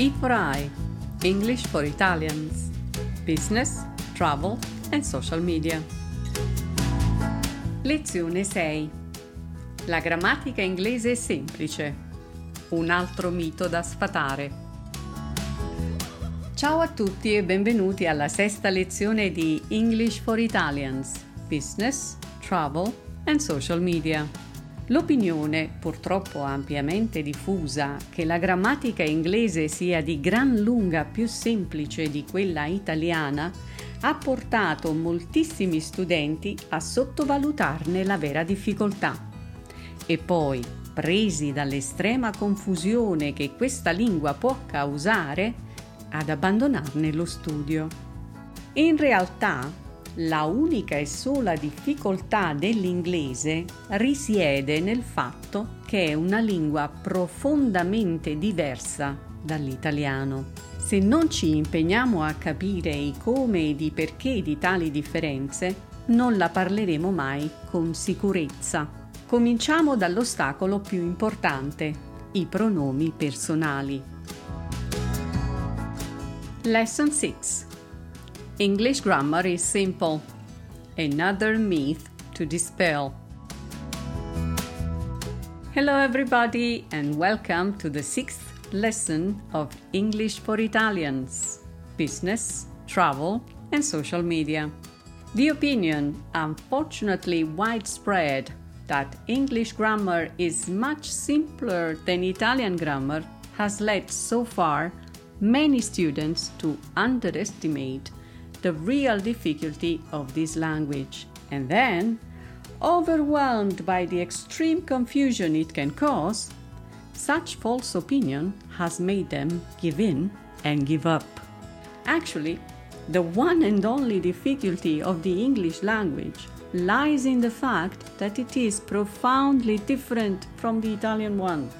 E for I, English for Italians, Business, Travel and Social Media. Lezione 6. La grammatica inglese è semplice. Un altro mito da sfatare. Ciao a tutti e benvenuti alla sesta lezione di English for Italians, Business, Travel and Social Media. L'opinione, purtroppo ampiamente diffusa, che la grammatica inglese sia di gran lunga più semplice di quella italiana ha portato moltissimi studenti a sottovalutarne la vera difficoltà. E poi, presi dall'estrema confusione che questa lingua può causare, ad abbandonarne lo studio. In realtà, la unica e sola difficoltà dell'inglese risiede nel fatto che è una lingua profondamente diversa dall'italiano. Se non ci impegniamo a capire i come ed i perché di tali differenze, non la parleremo mai con sicurezza. Cominciamo dall'ostacolo più importante, i pronomi personali. Lesson 6 English grammar is simple. Another myth to dispel. Hello, everybody, and welcome to the sixth lesson of English for Italians Business, Travel, and Social Media. The opinion, unfortunately widespread, that English grammar is much simpler than Italian grammar has led so far many students to underestimate the real difficulty of this language, and then, overwhelmed by the extreme confusion it can cause, such false opinion has made them give in and give up. Actually, the one and only difficulty of the English language lies in the fact that it is profoundly different from the Italian one.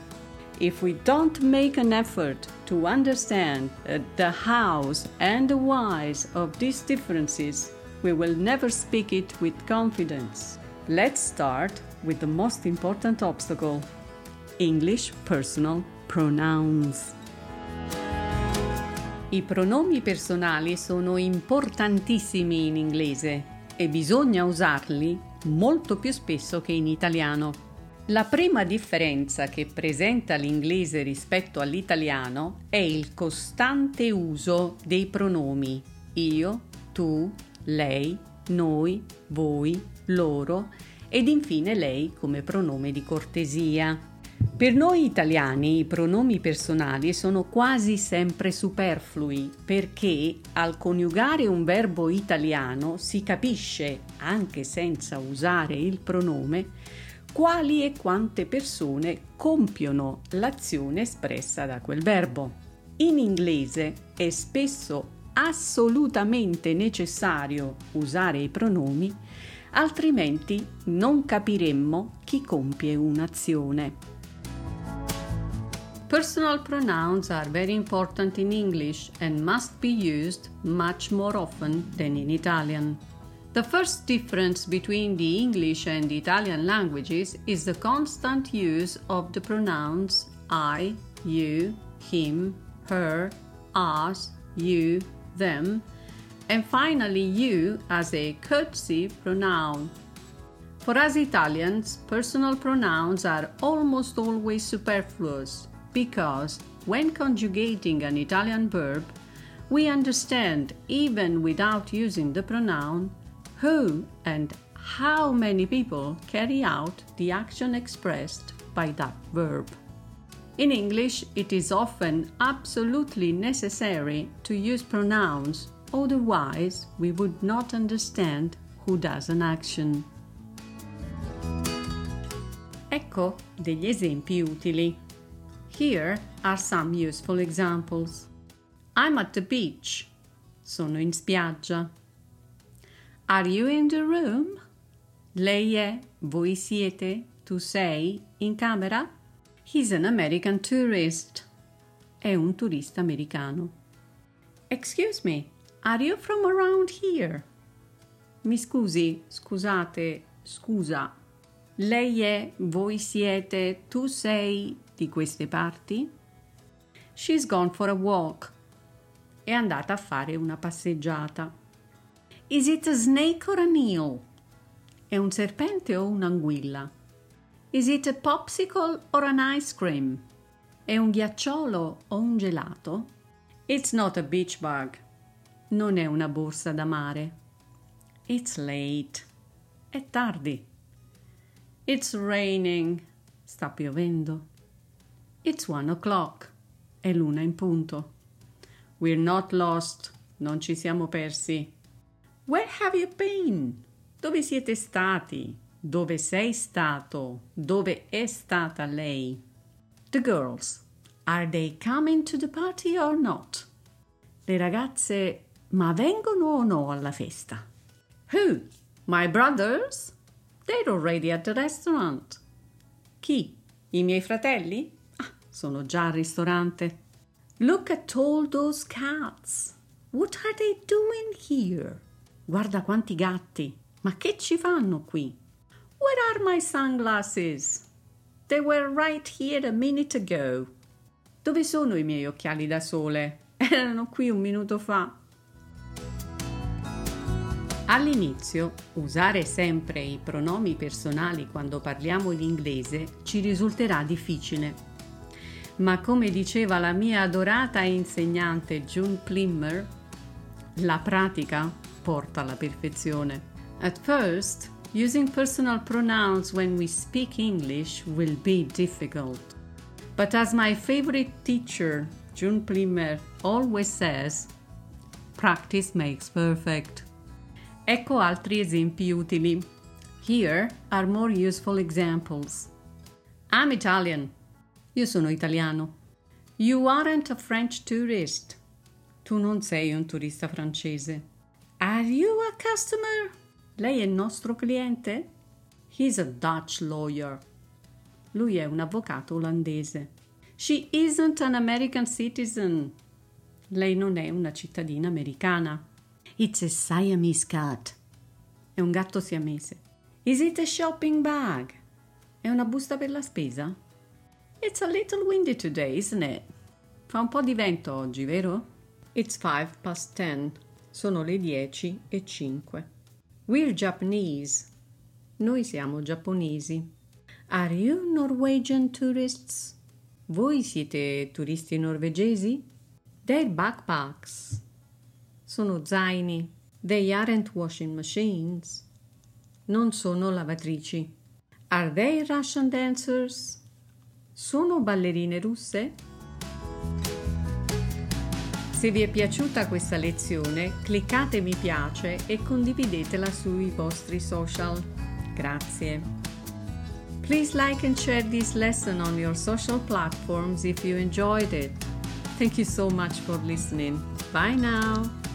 If we don't make an effort to understand uh, the hows and the whys of these differences, we will never speak it with confidence. Let's start with the most important obstacle English personal pronouns. I pronomi personali sono importantissimi in inglese e bisogna usarli molto più spesso che in italiano. La prima differenza che presenta l'inglese rispetto all'italiano è il costante uso dei pronomi io, tu, lei, noi, voi, loro ed infine lei come pronome di cortesia. Per noi italiani i pronomi personali sono quasi sempre superflui perché al coniugare un verbo italiano si capisce, anche senza usare il pronome, quali e quante persone compiono l'azione espressa da quel verbo. In inglese è spesso assolutamente necessario usare i pronomi, altrimenti non capiremmo chi compie un'azione. Personal pronouns are very important in English and must be used much more often than in Italian. The first difference between the English and the Italian languages is the constant use of the pronouns I, you, him, her, us, you, them, and finally you as a courtesy pronoun. For us Italians, personal pronouns are almost always superfluous because when conjugating an Italian verb, we understand, even without using the pronoun, who and how many people carry out the action expressed by that verb. In English, it is often absolutely necessary to use pronouns, otherwise, we would not understand who does an action. Ecco degli esempi utili. Here are some useful examples. I'm at the beach. Sono in spiaggia. Are you in the room? Lei è, voi siete, tu sei in camera? He's an American tourist. È un turista americano. Excuse me, are you from around here? Mi scusi, scusate, scusa. Lei è, voi siete, tu sei di queste parti? She's gone for a walk. È andata a fare una passeggiata. Is it a snake or an eel? È un serpente o un'anguilla? Is it a popsicle or an ice cream? È un ghiacciolo o un gelato? It's not a beach bug. Non è una borsa da mare. It's late. È tardi. It's raining. Sta piovendo. It's one o'clock. È l'una in punto. We're not lost. Non ci siamo persi. Where have you been? Dove siete stati? Dove sei stato? Dove è stata lei? The girls. Are they coming to the party or not? Le ragazze, ma vengono o no alla festa? Who? My brothers? They're already at the restaurant. Chi? I miei fratelli? Ah, sono già al ristorante. Look at all those cats. What are they doing here? Guarda quanti gatti. Ma che ci fanno qui? Where are my sunglasses? They were right here a minute ago. Dove sono i miei occhiali da sole? Erano qui un minuto fa. All'inizio, usare sempre i pronomi personali quando parliamo in inglese ci risulterà difficile. Ma come diceva la mia adorata insegnante June Plimmer, la pratica porta alla perfezione. At first, Using personal pronouns when we speak English will be difficult. But as my favorite teacher, June Plimer, always says, practice makes perfect. Ecco altri esempi utili. Here are more useful examples. I'm Italian. Io sono italiano. You aren't a French tourist. Tu non sei un turista francese. Are you a customer? Lei è il nostro cliente? He's a Dutch lawyer. Lui è un avvocato olandese. She isn't an American citizen. Lei non è una cittadina americana. It's a Siamese cat. È un gatto siamese. Is it a shopping bag? È una busta per la spesa? It's a little windy today, isn't it? Fa un po' di vento oggi, vero? It's five past ten. Sono le dieci e cinque. We're Japanese. Noi siamo giapponesi. Are you Norwegian tourists? Voi siete turisti norvegesi? They're backpacks. Sono zaini. They aren't washing machines. Non sono lavatrici. Are they Russian dancers? Sono ballerine russe? Se vi è piaciuta questa lezione, cliccate mi piace e condividetela sui vostri social. Grazie. Please like and share this lesson on your social platforms if you enjoyed it. Thank you so much for listening. Bye now.